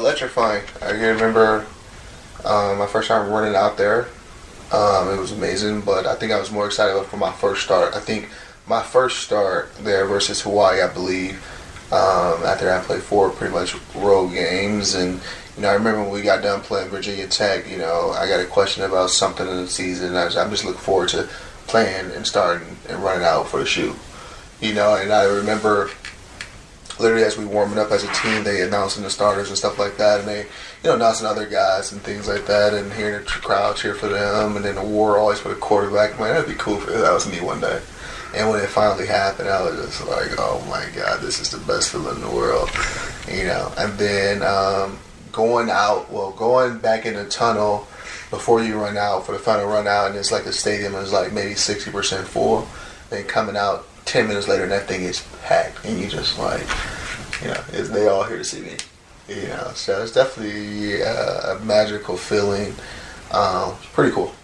electrifying. I can remember um, my first time running out there. Um, it was amazing, but I think I was more excited for my first start. I think my first start there versus Hawaii, I believe. Um, after I played four pretty much road games, and you know, I remember when we got done playing Virginia Tech. You know, I got a question about something in the season. And I was, I'm just looking forward to playing and starting and running out for the shoe. You know, and I remember literally as we warming up as a team, they announcing the starters and stuff like that, and they, you know, announcing other guys and things like that, and hearing the crowd cheer for them, and then the war always for the quarterback. Man, that'd be cool if that was me one day. And when it finally happened, I was just like, oh my god, this is the best feeling in the world, you know. And then um, going out, well, going back in the tunnel before you run out for the final run out, and it's like the stadium is like maybe sixty percent full. Then coming out ten minutes later, and that thing is packed, and you just like, you know, is they all here to see me? You know, so it's definitely uh, a magical feeling. Um, pretty cool.